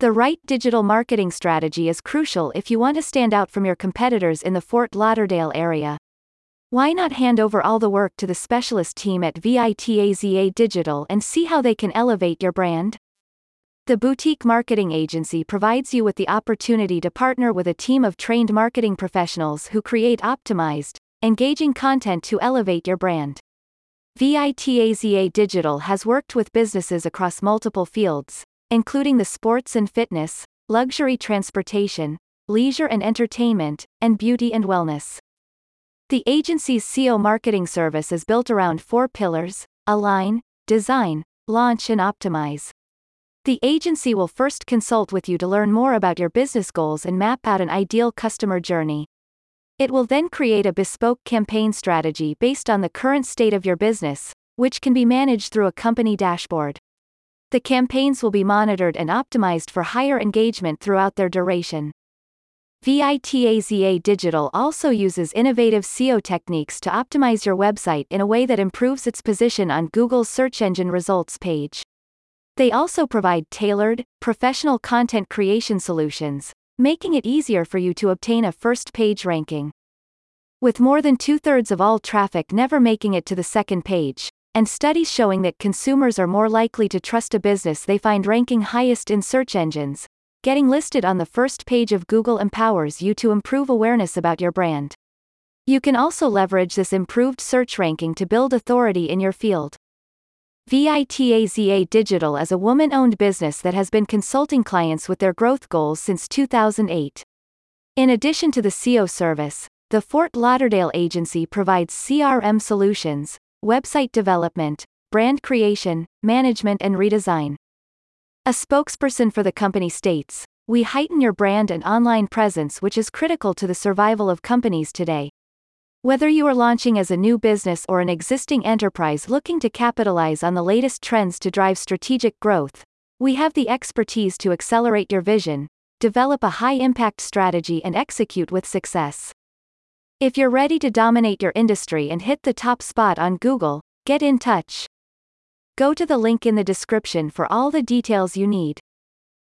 The right digital marketing strategy is crucial if you want to stand out from your competitors in the Fort Lauderdale area. Why not hand over all the work to the specialist team at VITAZA Digital and see how they can elevate your brand? The boutique marketing agency provides you with the opportunity to partner with a team of trained marketing professionals who create optimized, engaging content to elevate your brand. VITAZA Digital has worked with businesses across multiple fields, including the sports and fitness, luxury transportation, leisure and entertainment, and beauty and wellness. The agency's SEO marketing service is built around four pillars align, design, launch, and optimize. The agency will first consult with you to learn more about your business goals and map out an ideal customer journey. It will then create a bespoke campaign strategy based on the current state of your business, which can be managed through a company dashboard. The campaigns will be monitored and optimized for higher engagement throughout their duration. VITAZA Digital also uses innovative SEO techniques to optimize your website in a way that improves its position on Google's search engine results page. They also provide tailored, professional content creation solutions, making it easier for you to obtain a first page ranking. With more than two thirds of all traffic never making it to the second page, and studies showing that consumers are more likely to trust a business they find ranking highest in search engines, getting listed on the first page of Google empowers you to improve awareness about your brand. You can also leverage this improved search ranking to build authority in your field. VITAZA Digital is a woman owned business that has been consulting clients with their growth goals since 2008. In addition to the SEO service, the Fort Lauderdale agency provides CRM solutions, website development, brand creation, management, and redesign. A spokesperson for the company states We heighten your brand and online presence, which is critical to the survival of companies today. Whether you are launching as a new business or an existing enterprise looking to capitalize on the latest trends to drive strategic growth, we have the expertise to accelerate your vision, develop a high impact strategy, and execute with success. If you're ready to dominate your industry and hit the top spot on Google, get in touch. Go to the link in the description for all the details you need.